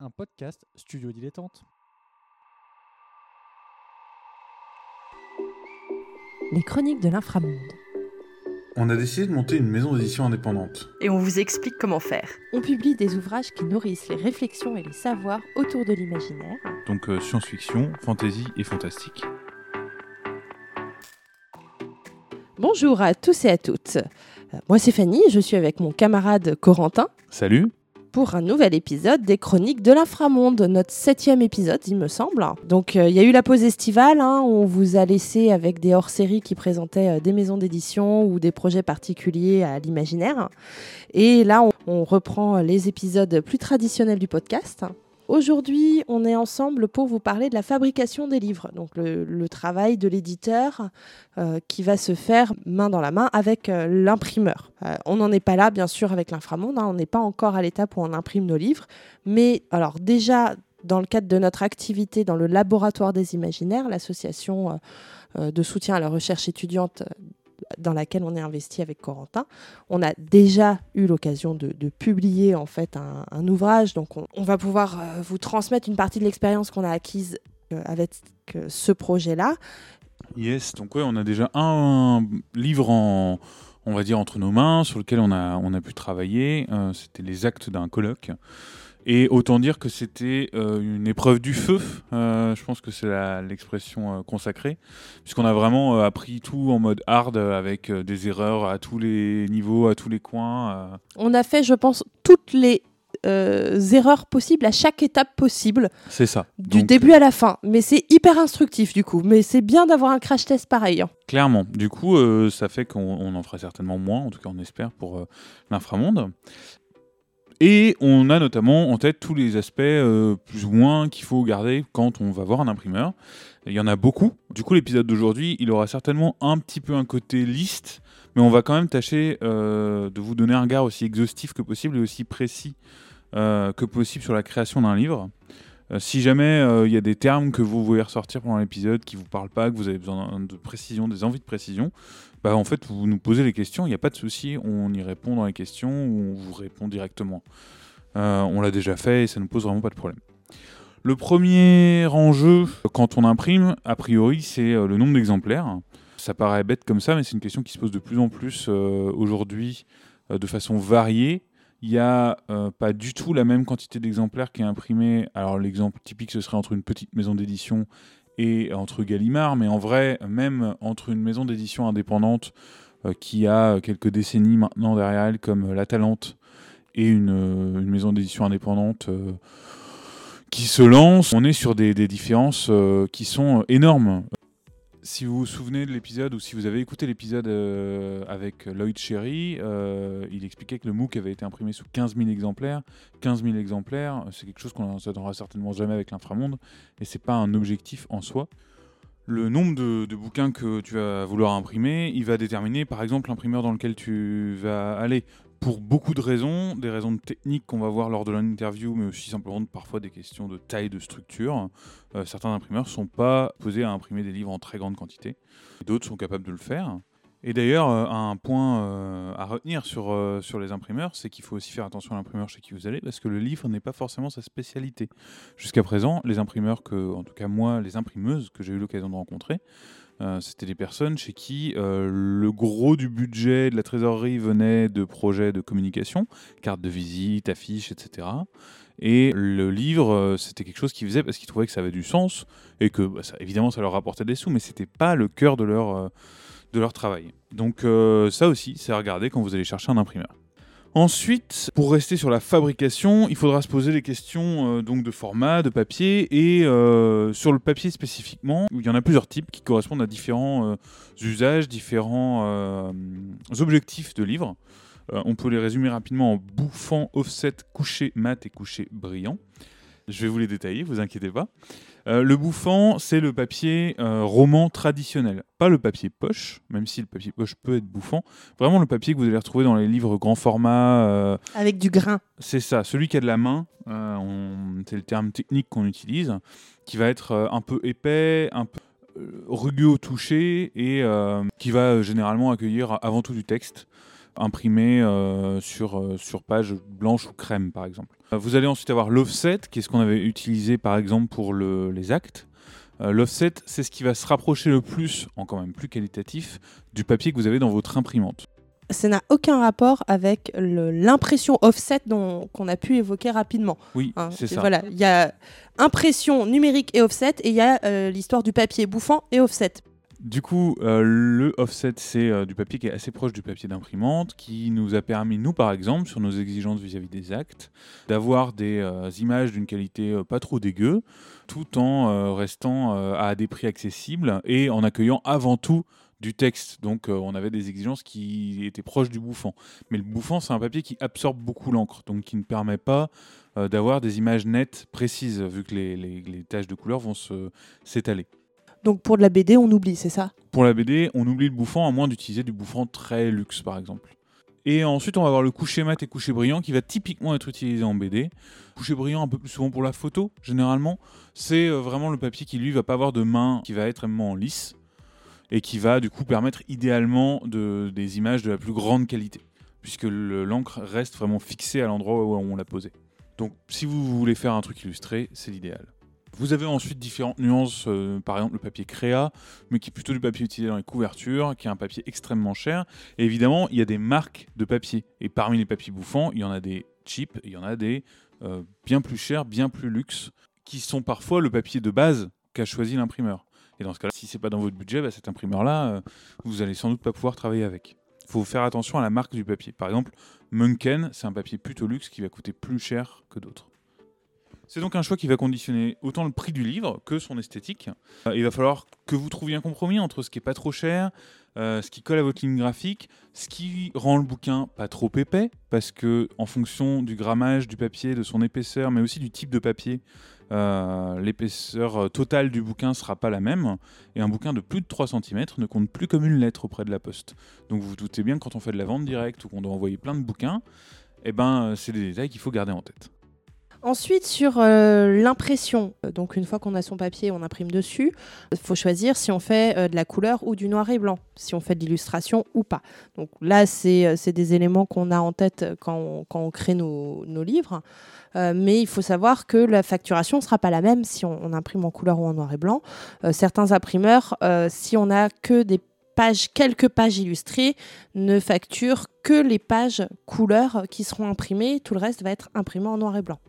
un podcast Studio Dilettante. Les chroniques de l'inframonde. On a décidé de monter une maison d'édition indépendante. Et on vous explique comment faire. On publie des ouvrages qui nourrissent les réflexions et les savoirs autour de l'imaginaire. Donc euh, science-fiction, fantasy et fantastique. Bonjour à tous et à toutes. Euh, Moi c'est Fanny, je suis avec mon camarade Corentin Salut pour un nouvel épisode des Chroniques de l'inframonde, notre septième épisode, il me semble. Donc, euh, il y a eu la pause estivale, hein, on vous a laissé avec des hors-séries qui présentaient euh, des maisons d'édition ou des projets particuliers à l'imaginaire. Et là, on reprend les épisodes plus traditionnels du podcast. Aujourd'hui, on est ensemble pour vous parler de la fabrication des livres, donc le, travail de l'éditeur euh, qui va se faire main dans la main avec euh, l'imprimeur. Euh, on n'en est pas là, bien sûr, avec l'inframonde, hein, on n'est pas encore à l'étape où on imprime nos livres, mais alors déjà, dans le cadre de notre activité dans le laboratoire des imaginaires, l'association de soutien à la recherche étudiante dans laquelle on est investi avec Corentin. On a déjà eu l'occasion de, publier en fait un, ouvrage, donc on, va pouvoir euh, vous transmettre une partie de l'expérience qu'on a acquise euh, avec ce projet-là. Yes, donc ouais, on a déjà un livre en, on va dire, entre nos mains sur lequel on a, on a pu travailler. Euh, c'était les actes d'un colloque. Et autant dire que c'était euh, une épreuve du feu, euh, je pense que c'est l'expression euh, consacrée, puisqu'on a vraiment appris tout en mode hard, avec des erreurs à tous les niveaux, à tous les coins. On a fait, je pense, toutes les erreurs possibles à chaque étape possible, c'est ça. du Donc, début à la fin. Mais c'est hyper instructif du coup. Mais c'est bien d'avoir un crash test pareil. hein. Clairement. Du coup, euh, ça fait qu'on on en fera certainement moins, en tout cas on espère, pour euh, l'inframonde. Et on a notamment en tête tous les aspects euh, plus ou moins qu'il faut garder quand on va voir un imprimeur. Il y en a beaucoup. Du coup, l'épisode d'aujourd'hui, il aura certainement un petit peu un côté liste, mais on va quand même tâcher euh, de vous donner un regard aussi exhaustif que possible et aussi précis euh, que possible sur la création d'un livre. Euh, si jamais euh, il y a des termes que vous voulez ressortir pendant l'épisode qui vous parlent pas, que vous avez besoin de précision, des envies de précision, bah en fait vous nous posez les questions, il n'y a pas de souci, on y répond dans les questions ou on vous répond directement. Euh, on l'a déjà fait et ça ne pose vraiment pas de problème. Le premier enjeu quand on imprime, a priori, c'est le nombre d'exemplaires. Ça paraît bête comme ça, mais c'est une question qui se pose de plus en plus aujourd'hui de façon variée il n'y a euh, pas du tout la même quantité d'exemplaires qui est imprimée. Alors l'exemple typique, ce serait entre une petite maison d'édition et entre Gallimard, mais en vrai, même entre une maison d'édition indépendante euh, qui a quelques décennies maintenant derrière elle, comme La Talente, et une, euh, une maison d'édition indépendante euh, qui se lance, on est sur des, différences euh, qui sont énormes. Si vous vous souvenez de l'épisode ou si vous avez écouté l'épisode euh, avec Lloyd Cherry, euh, il expliquait que le MOOC avait été imprimé sous 15 000 exemplaires. 15 000 exemplaires, c'est quelque chose qu'on n'atteindra certainement jamais avec l'inframonde et c'est pas un objectif en soi. Le nombre de bouquins que tu vas vouloir imprimer, il va déterminer par exemple l'imprimeur dans lequel tu vas aller. Pour beaucoup de raisons, des raisons techniques qu'on va voir lors de l'interview, mais aussi simplement parfois des questions de taille, de structure. Euh, certains imprimeurs ne sont pas posés à imprimer des livres en très grande quantité. D'autres sont capables de le faire. Et d'ailleurs, euh, un point euh, à retenir sur, sur les imprimeurs, c'est qu'il faut aussi faire attention à l'imprimeur chez qui vous allez, parce que le livre n'est pas forcément sa spécialité. Jusqu'à présent, les imprimeurs que, en tout cas moi, les imprimeuses que j'ai eu l'occasion de rencontrer, euh, c'était des personnes chez qui euh, le gros du budget de la trésorerie venait de projets de communication, cartes de visite, affiches, etc. Et le livre, euh, c'était quelque chose qu'ils faisaient parce qu'ils trouvaient que ça avait du sens et que, bah, ça- évidemment, ça leur rapportait des sous, mais c'était pas le cœur de leur, de leur travail. Donc ça aussi, c'est à regarder quand vous allez chercher un imprimeur. Ensuite, pour rester sur la fabrication, il faudra se poser des questions euh, donc de format, de papier et euh, sur le papier spécifiquement, il y en a plusieurs types qui correspondent à différents euh, usages, différents objectifs de livres. On peut les résumer rapidement en bouffant, offset, couché mat et couché brillant. Je vais vous les détailler, vous inquiétez pas. Euh, le bouffant, c'est le papier euh, roman traditionnel, pas le papier poche, même si le papier poche peut être bouffant. Vraiment le papier que vous allez retrouver dans les livres grand format, euh, Avec du grain. c'est ça, celui qui a de la main, on- c'est le terme technique qu'on utilise, qui va être un peu épais, un peu rugueux au toucher et qui va généralement accueillir avant tout du texte. Imprimé euh, sur, euh, sur page blanche ou crème, par exemple. Euh, Vous allez ensuite avoir l'offset, qui est ce qu'on avait utilisé, par exemple, pour le- les actes. L'offset, c'est ce qui va se rapprocher le plus, en quand même plus qualitatif, du papier que vous avez dans votre imprimante. Ça n'a aucun rapport avec l'impression offset qu'on a pu évoquer rapidement. Oui, hein. c'est ça. Voilà, il y a impression numérique et offset, et il y a euh, l'histoire du papier bouffant et offset. Du coup, euh, le offset, c'est euh, du papier qui est assez proche du papier d'imprimante, qui nous a permis, nous par exemple, sur nos exigences vis-à-vis des actes, d'avoir des euh, images d'une qualité pas trop dégueu, tout en restant à des prix accessibles et en accueillant avant tout du texte. Donc on avait des exigences qui étaient proches du bouffant. Mais le bouffant, c'est un papier qui absorbe beaucoup l'encre, donc qui ne permet pas d'avoir des images nettes, précises, vu que les, les- taches de couleur vont s'étaler. Donc pour de la BD, on oublie, c'est ça? Pour la BD, on oublie le bouffant à moins d'utiliser du bouffant très luxe par exemple. Et ensuite, on va avoir le coucher mat et coucher brillant qui va typiquement être utilisé en BD. Coucher brillant un peu plus souvent pour la photo, généralement. C'est euh, vraiment le papier qui lui va pas avoir de main, qui va être en lisse et qui va du coup permettre idéalement de, des images de la plus grande qualité, puisque le- l'encre reste vraiment fixée à l'endroit où on l'a posée. Donc, si vous voulez faire un truc illustré, c'est l'idéal. Vous avez ensuite différentes nuances, euh, par exemple le papier créa, mais qui est plutôt du papier utilisé dans les couvertures, qui est un papier extrêmement cher. Et évidemment, il y a des marques de papier. Et parmi les papiers bouffants, il y en a des cheap, il y en a des euh, bien plus chers, bien plus luxe, qui sont parfois le papier de base qu'a choisi l'imprimeur. Et dans ce cas-là, si c'est pas dans votre budget, bah, cet imprimeur-là, euh, vous allez sans doute pas pouvoir travailler avec. Il faut faire attention à la marque du papier. Par exemple, Munken, c'est un papier plutôt luxe qui va coûter plus cher que d'autres. C'est donc un choix qui va conditionner autant le prix du livre que son esthétique. Euh, Il va falloir que vous trouviez un compromis entre ce qui est pas trop cher, euh, ce qui colle à votre ligne graphique, ce qui rend le bouquin pas trop épais, parce que en fonction du grammage du papier, de son épaisseur, mais aussi du type de papier, euh, l'épaisseur totale du bouquin sera pas la même. Et un bouquin de plus de 3 cm ne compte plus comme une lettre auprès de la poste. Donc vous vous doutez bien que quand on fait de la vente directe ou qu'on doit envoyer plein de bouquins, eh ben, c'est des détails qu'il faut garder en tête. Ensuite, sur euh, l'impression, Euh, donc une fois qu'on a son papier, on imprime dessus. Il faut choisir si on fait euh, de la couleur ou du noir et blanc, si on fait de l'illustration ou pas. Donc là, c'est euh, des éléments qu'on a en tête quand on, crée nos, livres. Euh, mais il faut savoir que la facturation ne sera pas la même si on, on imprime en couleur ou en noir et blanc. Euh, certains imprimeurs, euh, si on n'a que des pages, quelques pages illustrées, ne facturent que les pages couleurs qui seront imprimées. Tout le reste va être imprimé en noir et blanc.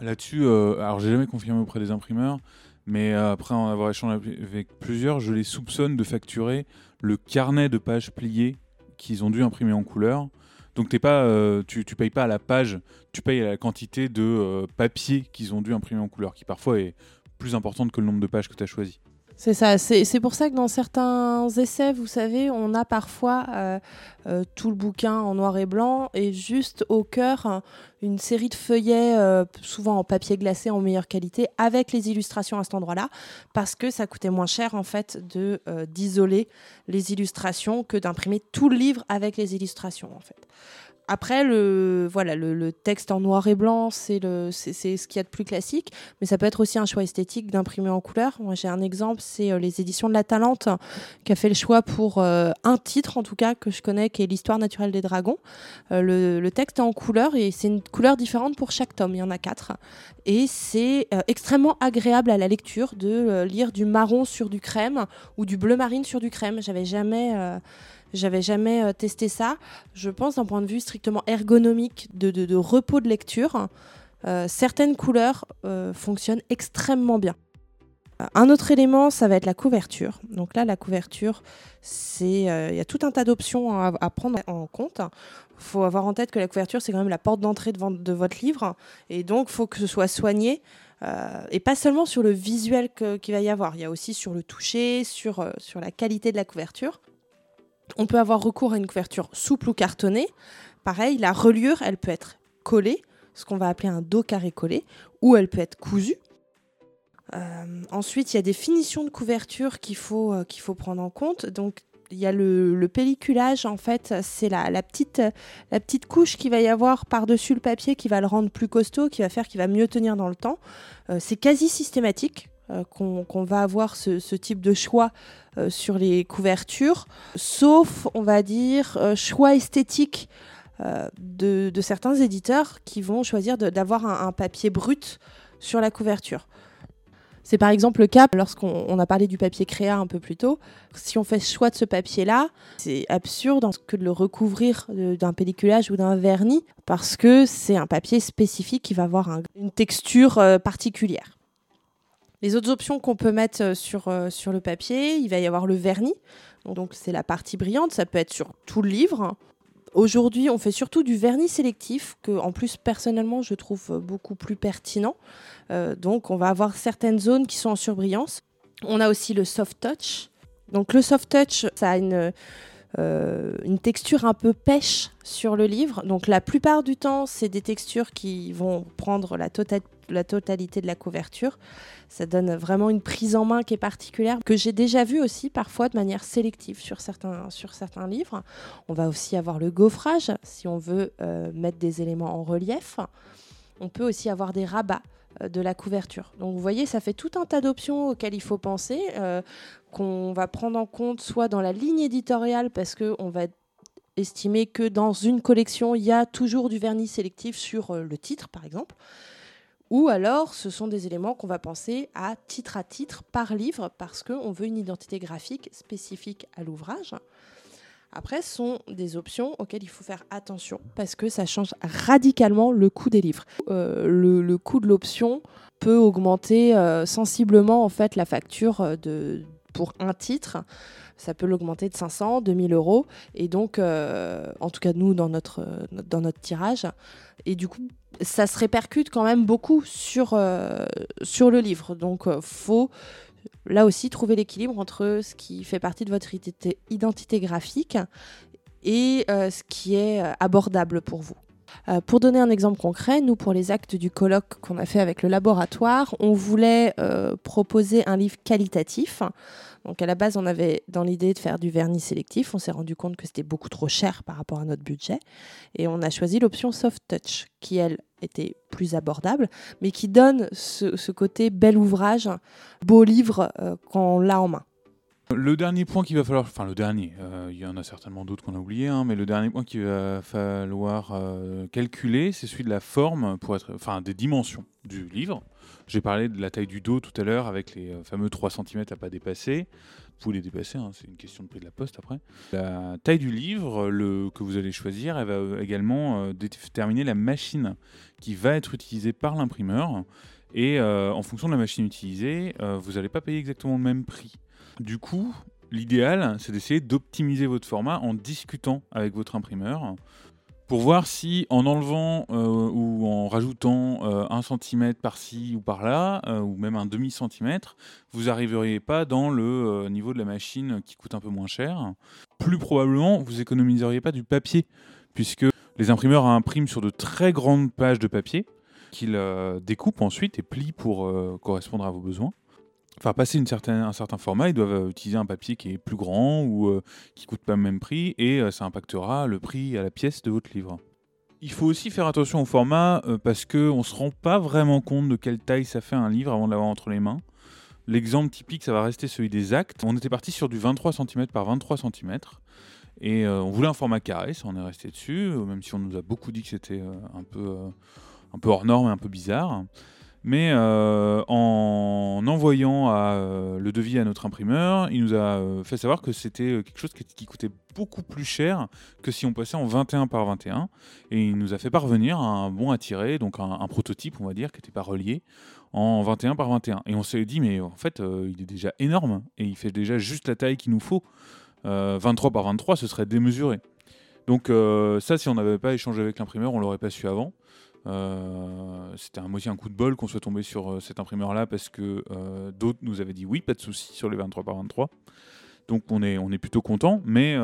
Là-dessus, euh, alors j'ai jamais confirmé auprès des imprimeurs, mais euh, après en avoir échangé avec plusieurs, je les soupçonne de facturer le carnet de pages pliées qu'ils ont dû imprimer en couleur. Donc t'es pas, euh, tu, payes pas à la page, tu payes à la quantité de papier qu'ils ont dû imprimer en couleur, qui parfois est plus importante que le nombre de pages que tu as choisi. C'est ça, c'est pour ça que dans certains essais, vous savez, on a parfois euh, euh, tout le bouquin en noir et blanc et juste au cœur un- une série de feuillets, euh, souvent en papier glacé en meilleure qualité, avec les illustrations à cet endroit-là, parce que ça coûtait moins cher en fait de d'isoler les illustrations que d'imprimer tout le livre avec les illustrations en fait. Après, le, voilà, le, texte en noir et blanc, c'est ce qu'il y a de plus classique, mais ça peut être aussi un choix esthétique d'imprimer en couleur. Moi, j'ai un exemple, c'est euh, les éditions de La Talente qui a fait le choix pour euh, un titre, en tout cas, que je connais, qui est L'histoire naturelle des dragons. Euh, le, le texte est en couleur et c'est une couleur différente pour chaque tome. Il y en a quatre. Et c'est extrêmement agréable à la lecture de lire du marron sur du crème ou du bleu marine sur du crème. J'avais jamais. J'avais jamais euh, testé ça. Je pense d'un point de vue strictement ergonomique, de, repos de lecture, euh, certaines couleurs euh, fonctionnent extrêmement bien. Un autre élément, ça va être la couverture. Donc là, la couverture, c'est il y a tout un tas d'options à, prendre en compte. Il faut avoir en tête que la couverture, c'est quand même la porte d'entrée de, votre livre, et donc il faut que ce soit soigné. et pas seulement sur le visuel qu'il va y avoir, il y a aussi sur le toucher, sur, sur la qualité de la couverture. On peut avoir recours à une couverture souple ou cartonnée. Pareil, la reliure, elle peut être collée, ce qu'on va appeler un dos carré collé, ou elle peut être cousue. Euh, ensuite, il y a des finitions de couverture qu'il faut, euh, prendre en compte. Donc, il y a le, pelliculage, en fait, c'est la, la petite, la petite couche qu'il va y avoir par-dessus le papier qui va le rendre plus costaud, qui va faire qu'il va mieux tenir dans le temps. Euh, c'est quasi systématique. Euh, qu'on va avoir ce, type de choix euh, sur les couvertures, sauf, on va dire, choix esthétique de, certains éditeurs qui vont choisir d'avoir un, papier brut sur la couverture. C'est par exemple le cas lorsqu'on a parlé du papier créa un peu plus tôt. Si on fait le choix de ce papier-là, c'est absurde que de le recouvrir d'un pelliculage ou d'un vernis parce que c'est un papier spécifique qui va avoir une texture euh, particulière. Les autres options qu'on peut mettre euh, sur, euh, sur le papier, il va y avoir le vernis. Donc c'est la partie brillante, ça peut être sur tout le livre. Aujourd'hui, on fait surtout du vernis sélectif, que en plus personnellement je trouve beaucoup plus pertinent. Euh, donc on va avoir certaines zones qui sont en surbrillance. On a aussi le soft touch. Donc le soft touch, ça a une, une texture un peu pêche sur le livre. Donc la plupart du temps, c'est des textures qui vont prendre la, tota-, la totalité de la couverture. Ça donne vraiment une prise en main qui est particulière, que j'ai déjà vu aussi parfois de manière sélective sur certains, sur certains livres. On va aussi avoir le gaufrage, si on veut euh, mettre des éléments en relief. On peut aussi avoir des rabats euh, de la couverture. Donc vous voyez, ça fait tout un tas d'options auxquelles il faut penser, euh, qu'on va prendre en compte soit dans la ligne éditoriale, parce qu'on va estimer que dans une collection, il y a toujours du vernis sélectif sur le titre, par exemple. Ou alors, ce sont des éléments qu'on va penser à titre à titre par livre parce qu'on veut une identité graphique spécifique à l'ouvrage. Après, ce sont des options auxquelles il faut faire attention parce que ça change radicalement le coût des livres. Euh, le, coût de l'option peut augmenter euh, sensiblement en fait la facture euh, de, pour un titre. Ça peut l'augmenter de 500, 2000 euros. Et donc, en tout cas, nous, dans notre, dans notre tirage. Et du coup, ça se répercute quand même beaucoup sur, euh, sur le livre. Donc, euh, faut là aussi trouver l'équilibre entre ce qui fait partie de votre identité graphique et euh, ce qui est abordable pour vous. pour donner un exemple concret, nous, pour les actes du colloque qu'on a fait avec le laboratoire, on voulait proposer un livre qualitatif donc à la base, on avait dans l'idée de faire du vernis sélectif. On s'est rendu compte que c'était beaucoup trop cher par rapport à notre budget. Et on a choisi l'option Soft Touch, qui, elle, était plus abordable, mais qui donne ce, côté bel ouvrage, beau livre euh, quand on l'a en main. Le dernier point qu'il va falloir, enfin le dernier, euh, il y en a certainement d'autres qu'on a oubliés, hein, mais le dernier point qu'il va falloir euh, calculer, c'est celui de la forme, pour être, enfin des dimensions du livre. J'ai parlé de la taille du dos tout à l'heure avec les euh, fameux 3 cm à pas dépasser. Vous les dépasser, hein, c'est une question de prix de la poste après. La taille du livre que vous allez choisir, elle va euh, également euh, déterminer la machine qui va être utilisée par l'imprimeur. Et en fonction de la machine utilisée, vous n'allez pas payer exactement le même prix. Du coup, l'idéal, c'est d'essayer d'optimiser votre format en discutant avec votre imprimeur pour voir si en enlevant euh, ou en rajoutant euh, un centimètre par-ci ou par-là, euh, ou même un demi-centimètre, vous n'arriveriez pas dans le niveau de la machine qui coûte un peu moins cher. Plus probablement, vous économiseriez pas du papier, puisque les imprimeurs impriment sur de très grandes pages de papier qu'ils découpent ensuite et plient pour correspondre à vos besoins enfin passer un certain format, ils doivent euh, utiliser un papier qui est plus grand ou euh, qui coûte pas le même prix et euh, ça impactera le prix à la pièce de votre livre. Il faut aussi faire attention au format parce qu'on ne se rend pas vraiment compte de quelle taille ça fait un livre avant de l'avoir entre les mains. L'exemple typique, ça va rester celui des actes. On était parti sur du 23 cm par 23 cm. Et on voulait un format carré, ça on est resté dessus, même si on nous a beaucoup dit que c'était un peu hors norme et un peu bizarre. Mais euh, en envoyant euh, le devis à notre imprimeur, il nous a euh, fait savoir que c'était quelque chose qui, coûtait beaucoup plus cher que si on passait en 21 par 21. Et il nous a fait parvenir un bon à tirer, donc un, prototype, on va dire, qui n'était pas relié, en 21 par 21. Et on s'est dit, mais en fait, il est déjà énorme et il fait déjà juste la taille qu'il nous faut. 23 par 23, ce serait démesuré. Donc ça, si on n'avait pas échangé avec l'imprimeur, on l'aurait pas su avant. Euh, c'était un moitié un coup de bol qu'on soit tombé sur euh, cet imprimeur-là parce que euh, d'autres nous avaient dit oui, pas de souci sur les 23 par 23. Donc on est, on est plutôt content, mais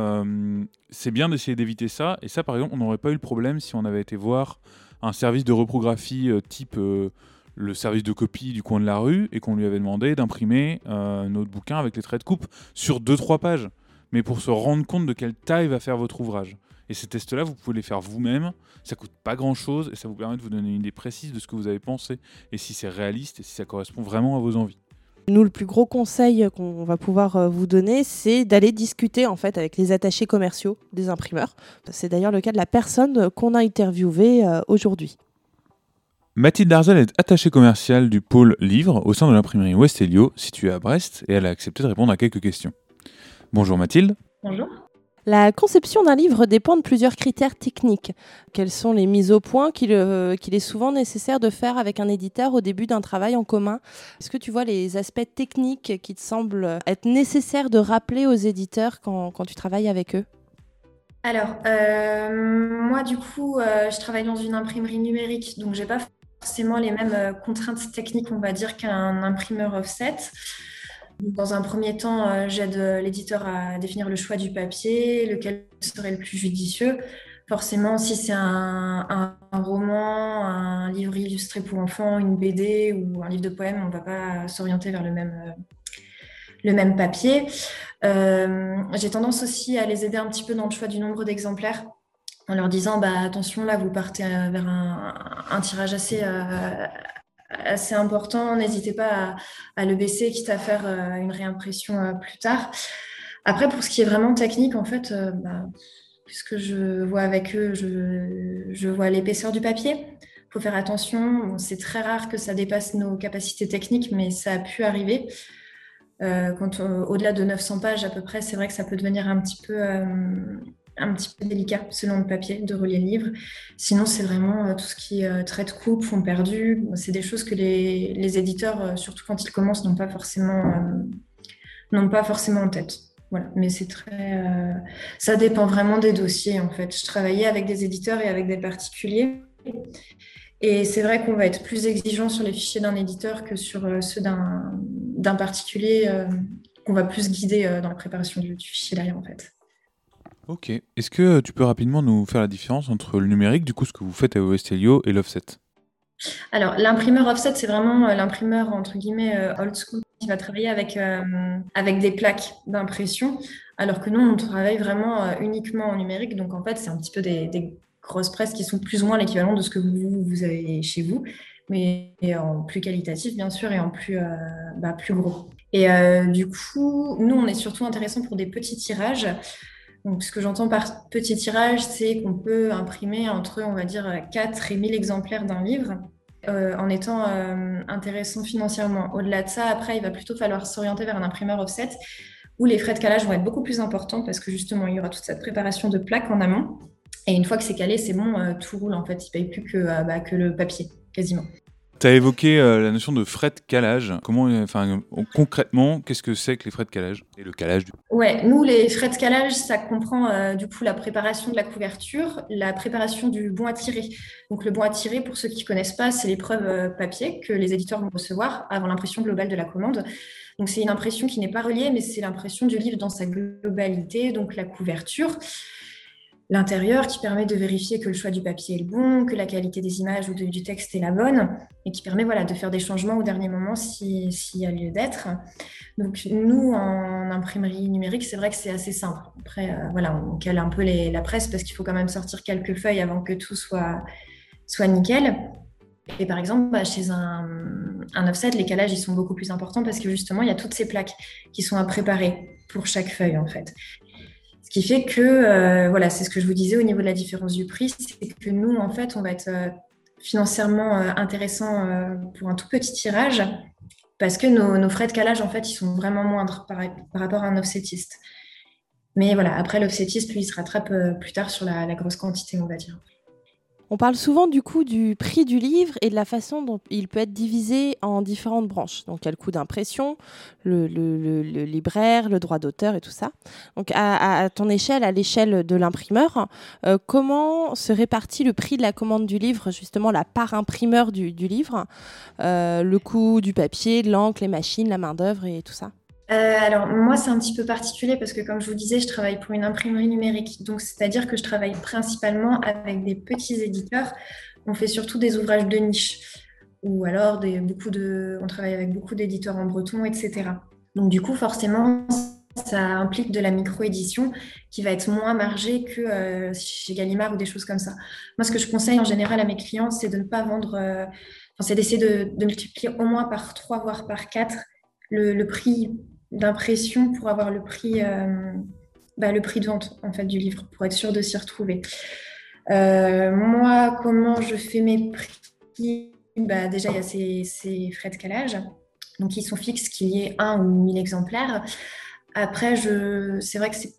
c'est bien d'essayer d'éviter ça. Et ça, par exemple, on n'aurait pas eu le problème si on avait été voir un service de reprographie type le service de copie du coin de la rue et qu'on lui avait demandé d'imprimer notre bouquin avec les traits de coupe sur 2-3 pages, mais pour se rendre compte de quelle taille va faire votre ouvrage. Et ces tests-là, vous pouvez les faire vous-même. Ça coûte pas grand-chose et ça vous permet de vous donner une idée précise de ce que vous avez pensé et si c'est réaliste et si ça correspond vraiment à vos envies. Nous, le plus gros conseil qu'on va pouvoir euh, vous donner, c'est d'aller discuter en fait avec les attachés commerciaux des imprimeurs. C'est d'ailleurs le cas de la personne qu'on a interviewée euh, aujourd'hui. Mathilde Darzel est attachée commerciale du pôle livre au sein de l'imprimerie Westelio, située à Brest, et elle a accepté de répondre à quelques questions. Bonjour Mathilde. Bonjour. La conception d'un livre dépend de plusieurs critères techniques. Quelles sont les mises au point qu'il est souvent nécessaire de faire avec un éditeur au début d'un travail en commun? Est-ce que tu vois les aspects techniques qui te semblent être nécessaires de rappeler aux éditeurs quand, tu travailles avec eux? Alors, euh, moi, du coup, euh, je travaille dans une imprimerie numérique, donc j'ai pas forcément les mêmes euh, contraintes techniques, on va dire, qu'un imprimeur offset. Dans un premier temps, euh, j'aide euh, l'éditeur à définir le choix du papier, lequel serait le plus judicieux. Forcément, si c'est un, roman, un livre illustré pour enfants, une BD ou un livre de poèmes, on ne va pas s'orienter vers le même, euh, le même papier. J'ai tendance aussi à les aider un petit peu dans le choix du nombre d'exemplaires en leur disant bah, attention, là, vous partez vers un, tirage assez, assez important. N'hésitez pas à, le baisser, quitte à faire euh, une réimpression euh, plus tard. Après, pour ce qui est vraiment technique, en fait, euh, bah, puisque je vois avec eux, je, vois l'épaisseur du papier. Il faut faire attention. c'est très rare que ça dépasse nos capacités techniques, mais ça a pu arriver. au-delà de 900 pages à peu près, c'est vrai que ça peut devenir un petit peu un petit peu délicat selon le papier de relier le livre. Sinon, c'est vraiment euh, tout ce qui euh, traite coupe, fond perdu. C'est des choses que les, éditeurs, euh, surtout quand ils commencent, n'ont pas forcément, n'ont pas forcément en tête. Voilà. Mais c'est très, ça dépend vraiment des dossiers en fait. Je travaillais avec des éditeurs et avec des particuliers. Et c'est vrai qu'on va être plus exigeant sur les fichiers d'un éditeur que sur ceux d'un particulier qu'on va plus guider dans la préparation du fichier derrière en fait. Ok. Est-ce que tu peux rapidement nous faire la différence entre le numérique, du coup, ce que vous faites à Westelio, et l'offset? Alors, l'imprimeur offset, c'est vraiment euh, l'imprimeur, entre guillemets, euh, old school, qui va travailler avec, euh, avec des plaques d'impression, alors que nous, on travaille vraiment uniquement en numérique. Donc, en fait, c'est un petit peu des, grosses presses qui sont plus ou moins l'équivalent de ce que vous, vous avez chez vous, mais en plus qualitatif, bien sûr, et en plus, bah, plus gros. Et du coup, nous, on est surtout intéressant pour des petits tirages. Donc, ce que j'entends par petit tirage, c'est qu'on peut imprimer entre, on va dire, 4 et 1000 exemplaires d'un livre euh, en étant euh, intéressant financièrement. Au-delà de ça, après, il va plutôt falloir s'orienter vers un imprimeur offset où les frais de calage vont être beaucoup plus importants parce que justement, il y aura toute cette préparation de plaques en amont. Et une fois que c'est calé, c'est bon, euh, tout roule en fait. Il ne paye plus bah, que le papier, quasiment. Tu as évoqué euh, la notion de frais de calage. Comment, euh, enfin, concrètement, qu'est-ce que c'est que les frais de calage et le calage du... Ouais, nous les frais de calage, ça comprend euh, du coup la préparation de la couverture, la préparation du bon à tirer. Donc le bon à tirer, pour ceux qui connaissent pas, c'est l'épreuve papier que les éditeurs vont recevoir avant l'impression globale de la commande. Donc c'est une impression qui n'est pas reliée, mais c'est l'impression du livre dans sa globalité, donc la couverture l'intérieur qui permet de vérifier que le choix du papier est le bon, que la qualité des images ou du texte est la bonne, et qui permet voilà, de faire des changements au dernier moment s'il y a lieu d'être. Donc nous, en imprimerie numérique, c'est vrai que c'est assez simple. Après, euh, voilà, on cale un peu la presse parce qu'il faut quand même sortir quelques feuilles avant que tout soit, soit nickel. Et par exemple, bah, chez un, un, offset, les calages ils sont beaucoup plus importants parce que justement, il y a toutes ces plaques qui sont à préparer pour chaque feuille en fait. Ce qui fait que, euh, voilà, c'est ce que je vous disais au niveau de la différence du prix, c'est que nous, en fait, on va être euh, financièrement euh, intéressant pour un tout petit tirage parce que nos, frais de calage, en fait, ils sont vraiment moindres par, rapport à un offsetiste. Mais voilà, après, l'offsetiste, lui, il se rattrape plus tard sur la grosse quantité, on va dire. On parle souvent du coût du prix du livre et de la façon dont il peut être divisé en différentes branches. Donc il y a le coût d'impression, le, libraire, le droit d'auteur et tout ça. Donc à, ton échelle, à l'échelle de l'imprimeur, euh, comment se répartit le prix de la commande du livre, justement la part imprimeur du, livre, euh, le coût du papier, de l'encre, les machines, la main-d'œuvre et tout ça? Euh, alors moi c'est un petit peu particulier parce que comme je vous disais je travaille pour une imprimerie numérique. Donc c'est-à-dire que je travaille principalement avec des petits éditeurs. On fait surtout des ouvrages de niche. Ou alors des, beaucoup de, on travaille avec beaucoup d'éditeurs en breton etc donc du coup forcément ça implique de la micro-édition qui va être moins margée que euh, chez Gallimard ou des choses comme ça. Moi, ce que je conseille en général à mes clients, c'est de ne pas vendre, euh, c'est d'essayer de, de multiplier au moins par 3, voire par 4 le, prix d'impression pour avoir le prix, bah, le prix de vente en fait, du livre, pour être sûr de s'y retrouver. moi, comment je fais mes prix? Bah, Déjà, il y a ces, ces frais de calage. Donc, ils sont fixes qu'il y ait un ou mille exemplaires. Après, je... c'est vrai que c'est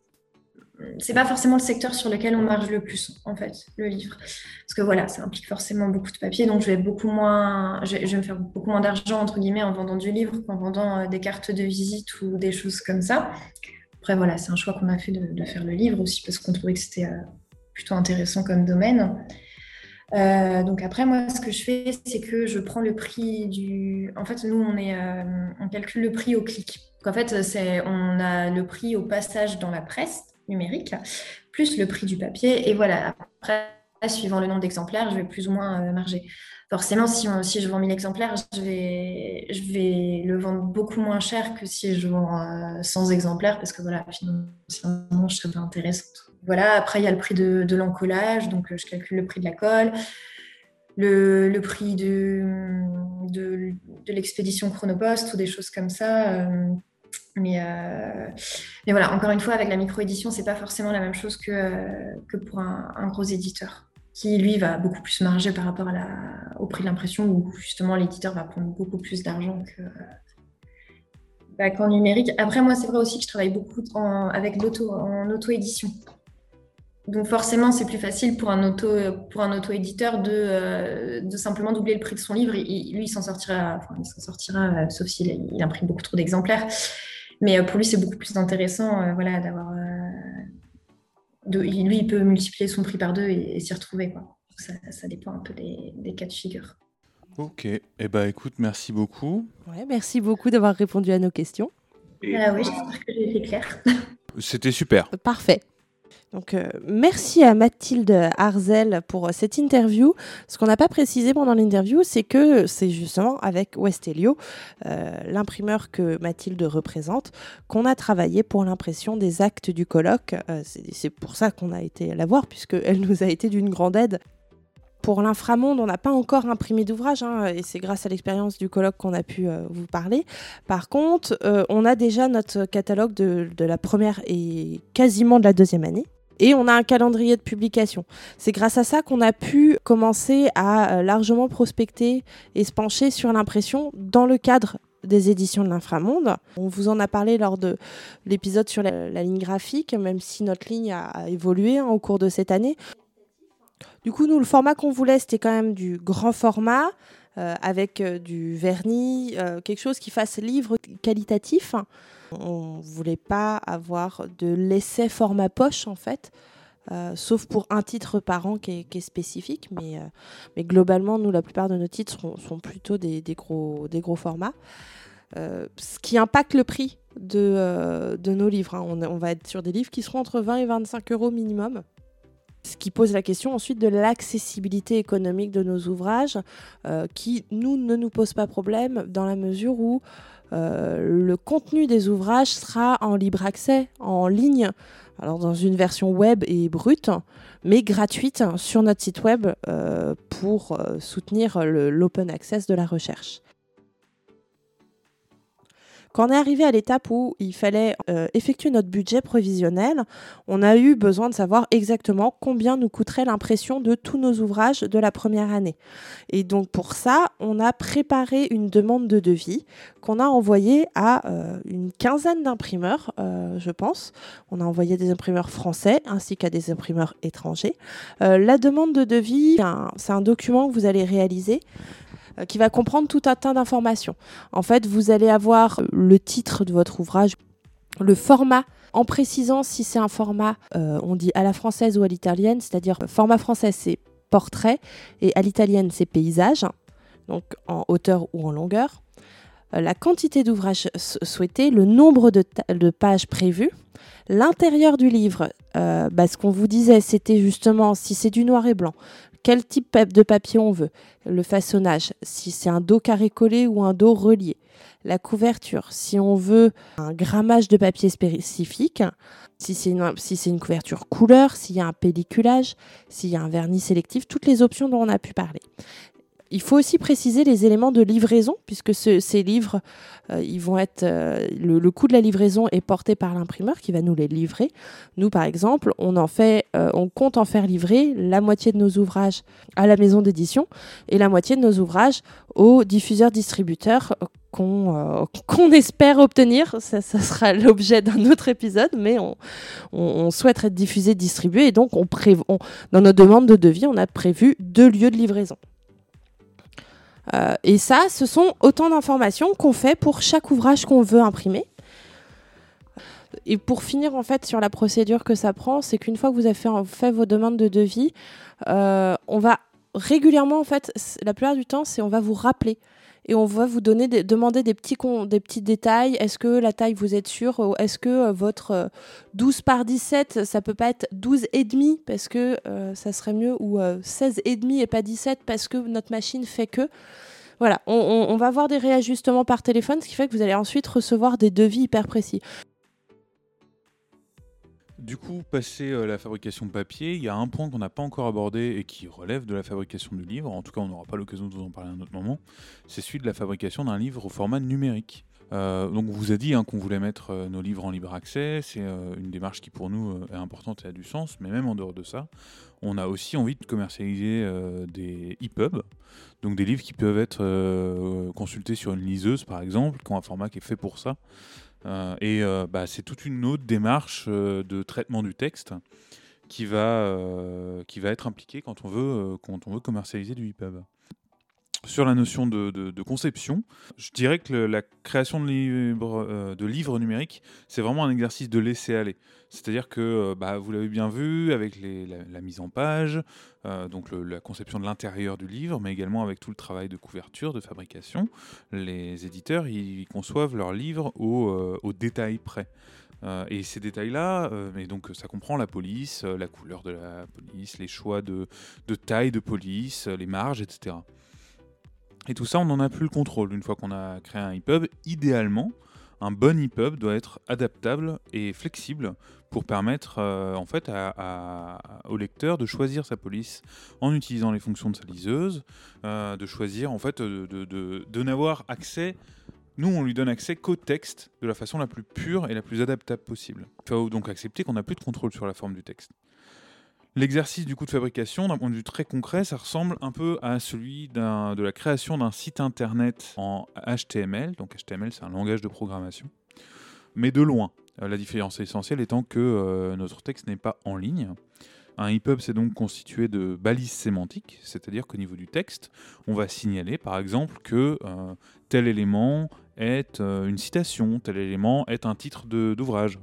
c'est pas forcément le secteur sur lequel on marge le plus, en fait, le livre. Parce que voilà, ça implique forcément beaucoup de papier, donc je vais beaucoup moins, je me faire beaucoup moins d'argent, entre guillemets, en vendant du livre qu'en vendant euh, des cartes de visite ou des choses comme ça. Après, voilà, c'est un choix qu'on a fait de, faire le livre aussi parce qu'on trouvait que c'était euh, plutôt intéressant comme domaine. Euh, donc après, moi, ce que je fais, c'est que je prends le prix du... En fait, nous, on, est, on calcule le prix au clic. En fait, on a le prix au passage dans la presse numérique, plus le prix du papier. Et voilà, après, suivant le nombre d'exemplaires, je vais plus ou moins euh, marger. Forcément, si, si, je vends 1000 exemplaires, je vais, je vais le vendre beaucoup moins cher que si je vends 100 euh, exemplaires, parce que voilà, financièrement, je serais pas intéressante. Voilà, après, il y a le prix de, l'encollage, donc euh, je calcule le prix de la colle. Le, le, prix de, de, l'expédition chronopost des choses comme ça. Mais, euh, mais voilà, encore une fois, avec la micro-édition, c'est pas forcément la même chose que, euh, que pour un, gros éditeur, qui lui va beaucoup plus marger par rapport au prix de l'impression, où justement l'éditeur va prendre beaucoup plus d'argent bah, qu'en numérique. Après, moi, c'est vrai aussi que je travaille beaucoup avec l'auto, en auto-édition. Donc forcément, c'est plus facile pour un auto pour un auto-éditeur de, euh, de simplement doubler le prix de son livre. lui, il s'en sortira, il s'en sortira, sauf s'il il imprime beaucoup trop d'exemplaires. Mais euh, pour lui, c'est beaucoup plus intéressant euh, voilà, d'avoir. Euh, de, lui, il peut multiplier son prix par deux et, s'y retrouver. Quoi. Ça, ça, dépend un peu des, des cas de figure. Ok, et eh ben, écoute, merci beaucoup. Ouais, merci beaucoup d'avoir répondu à nos questions. Ah oui, j'espère que j'ai été clair. C'était super. Parfait. Donc, euh, merci à Mathilde Arzel pour euh, cette interview. Ce qu'on n'a pas précisé pendant l'interview, c'est que c'est justement avec Westelio, euh, l'imprimeur que Mathilde représente, qu'on a travaillé pour l'impression des actes du colloque. c'est pour ça qu'on a été la voir, puisqu'elle nous a été d'une grande aide. Pour l'inframonde, on n'a pas encore imprimé d'ouvrage, hein, et c'est grâce à l'expérience du colloque qu'on a pu vous parler. Par contre, on a déjà notre catalogue de, de la première et quasiment de la deuxième année et on a un calendrier de publication. C'est grâce à ça qu'on a pu commencer à euh, largement prospecter et se pencher sur l'impression dans le cadre des éditions de l'Inframonde. On vous en a parlé lors de l'épisode sur la, ligne graphique, même si notre ligne a, évolué hein, au cours de cette année. Du coup, nous, le format qu'on voulait, c'était quand même du grand format, euh, avec euh, du vernis, quelque chose qui fasse livre qualitatif. On voulait pas avoir de l'essai format poche en fait. Euh, sauf pour un titre par an qui est, spécifique, mais, euh, mais, globalement, nous, la plupart de nos titres sont, plutôt des, gros, des gros formats. Euh, ce qui impacte le prix de, de nos livres. Hein. On, va être sur des livres qui seront entre 20 et 25 euros minimum. Ce qui pose la question ensuite de l'accessibilité économique de nos ouvrages, qui, nous, ne nous pose pas problème dans la mesure où euh, le contenu des ouvrages sera en libre accès, en ligne, alors dans une version web et brute, mais gratuite sur notre site web euh, pour euh, soutenir l'open access de la recherche. Quand on est arrivé à l'étape où il fallait euh, effectuer notre budget prévisionnel, on a eu besoin de savoir exactement combien nous coûterait l'impression de tous nos ouvrages de la première année. Et donc pour ça, on a préparé une demande de devis qu'on a envoyée à euh, une quinzaine d'imprimeurs, euh, je pense. On a envoyé des imprimeurs français ainsi qu'à des imprimeurs étrangers. la demande de devis, c'est un document que vous allez réaliser qui va comprendre tout un tas d'informations. En fait, vous allez avoir le titre de votre ouvrage, le format en précisant si c'est un format, euh, on dit à la française ou à l'italienne, c'est-à-dire format français c'est portrait et à l'italienne c'est paysage, donc en hauteur ou en longueur. Euh, la quantité d'ouvrages souhaités, le nombre de, pages prévues, l'intérieur du livre. Bah, ce qu'on vous disait, c'était justement si c'est du noir et blanc, quel type de papier on veut, le façonnage, si c'est un dos carré collé ou un dos relié, la couverture, si on veut un grammage de papier spécifique, si c'est une, couverture couleur, s'il y a un pelliculage, s'il y a un vernis sélectif, toutes les options dont on a pu parler. Il faut aussi préciser les éléments de livraison, puisque ces livres, euh, ils vont être, euh, le, coût de la livraison est porté par l'imprimeur qui va nous les livrer. Nous, par exemple, on euh, on compte en faire livrer la moitié de nos ouvrages à la maison d'édition et la moitié de nos ouvrages aux diffuseurs distributeurs qu'on espère obtenir. Ça, sera l'objet d'un autre épisode, mais on, souhaite être diffusé, distribué, et donc on, on dans nos demandes de devis, on a prévu deux lieux de livraison. Euh, et ça, ce sont autant d'informations qu'on fait pour chaque ouvrage qu'on veut imprimer. Et pour finir en fait sur la procédure que ça prend, c'est qu'une fois que vous avez fait, vos demandes de devis, euh, on va régulièrement en fait, la plupart du temps, c'est on va vous rappeler et on va vous demander des petits, détails. Est-ce que la taille, vous êtes sûr? Est-ce que euh, votre 12 par 17, ça peut pas être 12 et demi parce que euh, ça serait mieux ou 16 et demi et pas 17 parce que notre machine fait que voilà, on, on, va avoir des réajustements par téléphone, ce qui fait que vous allez ensuite recevoir des devis hyper précis. Du coup, passer euh, la fabrication papier, il y a un point qu'on n'a pas encore abordé et qui relève de la fabrication du livre, en tout cas on n'aura pas l'occasion de vous en parler à un autre moment, c'est celui de la fabrication d'un livre au format numérique. Euh, donc on vous a dit hein, qu'on voulait mettre euh, nos livres en libre accès, c'est une démarche qui pour nous est importante et a du sens, mais même en dehors de ça, on a aussi envie de commercialiser des e-pubs, donc des livres qui peuvent être consultés sur une liseuse par exemple, qui ont un format qui est fait pour ça. Euh, et euh, bah, c'est toute une autre démarche euh, de traitement du texte qui va, être impliquée quand on veut, quand on veut commercialiser du EPUB. Sur la notion de, conception, je dirais que la création de livres, de livres numériques, c'est vraiment un exercice de laisser aller. C'est-à-dire que, euh, bah, vous l'avez bien vu, avec la, mise en page, euh, donc la conception de l'intérieur du livre, mais également avec tout le travail de couverture, de fabrication, les éditeurs, ils conçoivent leurs livres au, euh, détail près. et ces détails-là, mais donc ça comprend la police, la couleur de la police, les choix de taille de police, les marges, etc. Et tout ça, on n'en a plus le contrôle une fois qu'on a créé un EPUB. Idéalement, un bon EPUB doit être adaptable et flexible pour permettre euh, en fait au lecteur de choisir sa police en utilisant les fonctions de sa liseuse, euh, de choisir en fait de, de, n'avoir accès. Nous, on lui donne accès qu'au texte de la façon la plus pure et la plus adaptable possible. Il faut donc accepter qu'on n'a plus de contrôle sur la forme du texte. L'exercice du coup de fabrication, d'un point de vue très concret, ça ressemble un peu à celui de la création d'un site internet en HTML. Donc HTML, c'est un langage de programmation, mais de loin. Euh, la différence essentielle étant que euh, notre texte n'est pas en ligne. Un EPUB, c'est donc constitué de balises sémantiques, c'est-à-dire qu'au niveau du texte, on va signaler par exemple que euh, tel élément est une citation, tel élément est un titre d'ouvrage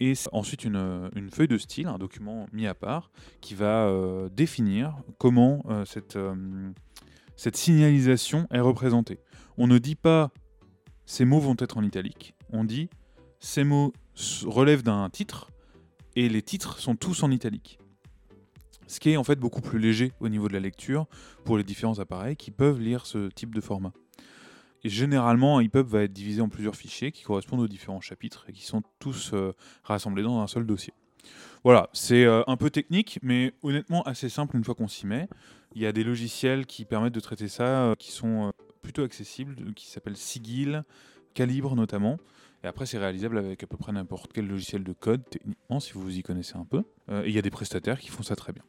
et ensuite une, feuille de style, un document mis à part, qui va euh, définir comment euh, cette, euh, cette signalisation est représentée. On ne dit pas ces mots vont être en italique, on dit ces mots relèvent d'un titre et les titres sont tous en italique. Ce qui est en fait beaucoup plus léger au niveau de la lecture pour les différents appareils qui peuvent lire ce type de format. Et généralement, un EPUB va être divisé en plusieurs fichiers qui correspondent aux différents chapitres et qui sont tous euh, rassemblés dans un seul dossier. Voilà, c'est euh, un peu technique, mais honnêtement assez simple une fois qu'on s'y met. Il y a des logiciels qui permettent de traiter ça, euh, qui sont plutôt accessibles, qui s'appellent Sigil, Calibre notamment. Et après, c'est réalisable avec à peu près n'importe quel logiciel de code, techniquement, si vous vous y connaissez un peu. et il y a des prestataires qui font ça très bien.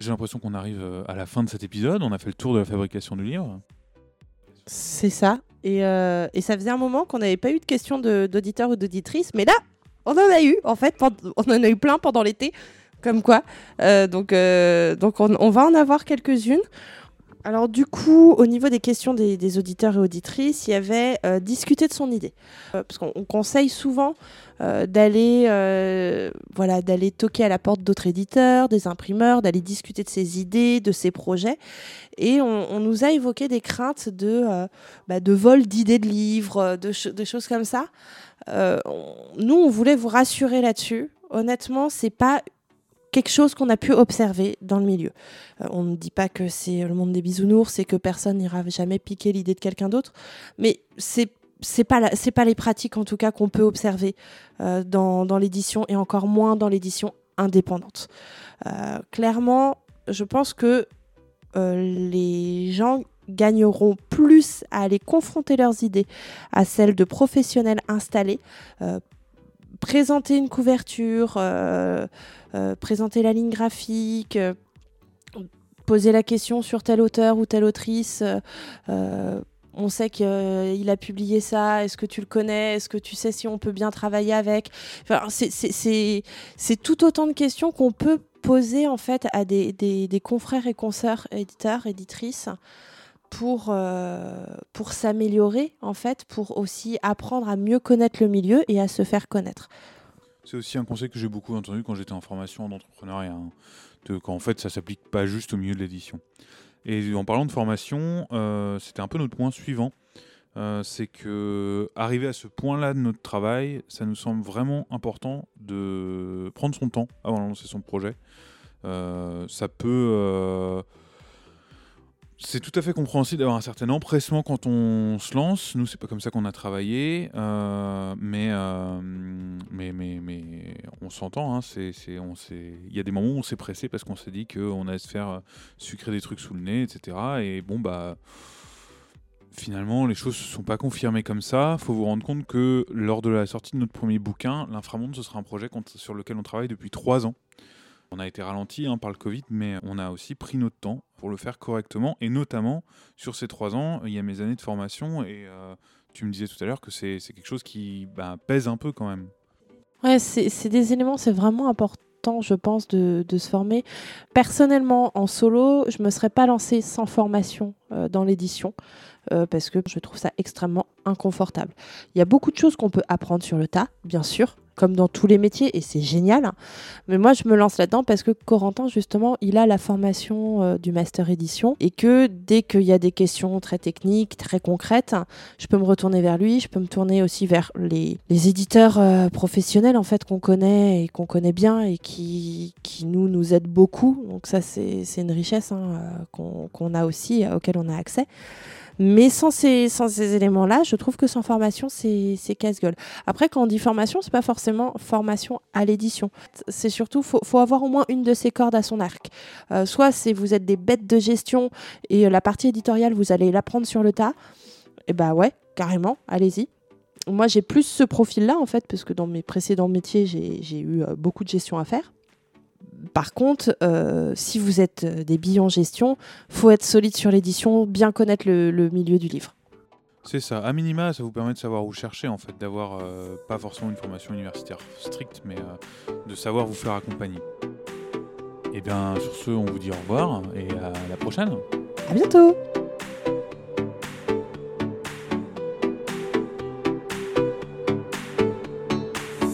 J'ai l'impression qu'on arrive à la fin de cet épisode. On a fait le tour de la fabrication du livre. C'est ça. Euh, et, ça faisait un moment qu'on n'avait pas eu de questions d'auditeurs ou d'auditrices, mais là, on en a eu, en fait, on en a eu plein pendant l'été, comme quoi. Euh, donc, euh, donc on, va en avoir quelques-unes. Alors du coup, au niveau des questions des, auditeurs et auditrices, il y avait discuter de son idée. parce qu'on conseille souvent d'aller voilà, d'aller toquer à la porte d'autres éditeurs, des imprimeurs, d'aller discuter de ses idées, de ses projets. Et on, nous a évoqué des craintes de, euh, bah, de vol d'idées de livres, de, choses comme ça. Euh, nous, on voulait vous rassurer là-dessus. Honnêtement, c'est pas quelque chose qu'on a pu observer dans le milieu. Euh, on ne dit pas que c'est le monde des bisounours et que personne n'ira jamais piquer l'idée de quelqu'un d'autre, mais c'est c'est pas c'est pas les pratiques en tout cas qu'on peut observer dans, dans l'édition et encore moins dans l'édition indépendante. clairement, je pense que les gens gagneront plus à aller confronter leurs idées à celles de professionnels installés, présenter une couverture, présenter la ligne graphique, poser la question sur tel auteur ou telle autrice. on sait qu'il a publié ça, est-ce que tu le connais, est-ce que tu sais si on peut bien travailler avec? Enfin, C'est tout autant de questions qu'on peut poser en fait à des, des, confrères et consoeurs éditeurs, éditrices pour, euh, pour s'améliorer en fait, pour aussi apprendre à mieux connaître le milieu et à se faire connaître. C'est aussi un conseil que j'ai beaucoup entendu quand j'étais en formation d'entrepreneuriat, hein, qu'en fait ça s'applique pas juste au milieu de l'édition. Et en parlant de formation, euh, c'était un peu notre point suivant. Euh, c'est que arriver à ce point-là de notre travail, ça nous semble vraiment important de prendre son temps avant de lancer son projet. Ça peut c'est tout à fait compréhensible d'avoir un certain empressement quand on se lance. Nous, c'est pas comme ça qu'on a travaillé, euh, mais, euh, mais on s'entend. Hein, il y a des moments où on s'est pressé parce qu'on s'est dit qu'on allait se faire euh, sucrer des trucs sous le nez, etc. Et bon, bah, finalement, les choses ne se sont pas confirmées comme ça. Il faut vous rendre compte que lors de la sortie de notre premier bouquin, l'Inframonde, ce sera un projet sur lequel on travaille depuis trois ans. On a été ralenti hein, par le Covid, mais on a aussi pris notre temps pour le faire correctement. Et notamment, sur ces trois ans, il y a mes années de formation. Et euh, tu me disais tout à l'heure que c'est quelque chose qui bah, pèse un peu quand même. Ouais, c'est des éléments, c'est vraiment important, je pense, de, se former. Personnellement, en solo, je ne me serais pas lancée sans formation euh, dans l'édition. Euh, parce que je trouve ça extrêmement inconfortable. Il y a beaucoup de choses qu'on peut apprendre sur le tas, bien sûr, comme dans tous les métiers, et c'est génial. Mais moi, je me lance là-dedans parce que Corentin, justement, il a la formation euh, du master édition et que dès qu'il y a des questions très techniques, très concrètes, je peux me retourner vers lui. Je peux me tourner aussi vers les, éditeurs euh, professionnels en fait qu'on connaît et qu'on connaît bien et qui, qui nous nous aident beaucoup. Donc ça, c'est une richesse hein, euh, qu'on a aussi, auquel on a accès. Mais sans ces, sans ces éléments-là, je trouve que sans formation, c'est casse-gueule. Après, quand on dit formation, c'est pas forcément formation à l'édition. C'est surtout, faut, faut avoir au moins une de ces cordes à son arc. Euh, soit c'est vous êtes des bêtes de gestion et euh, la partie éditoriale, vous allez l'apprendre sur le tas. Et eh bah ben ouais, carrément, allez-y. Moi, j'ai plus ce profil-là, en fait, parce que dans mes précédents métiers, j'ai eu euh, beaucoup de gestion à faire. Par contre, euh, si vous êtes euh, des billes en gestion, faut être solide sur l'édition, bien connaître le, milieu du livre. C'est ça. À minima, ça vous permet de savoir où chercher, en fait, d'avoir euh, pas forcément une formation universitaire stricte, mais de savoir vous faire accompagner. Et eh bien, sur ce, on vous dit au revoir et à la prochaine. À bientôt.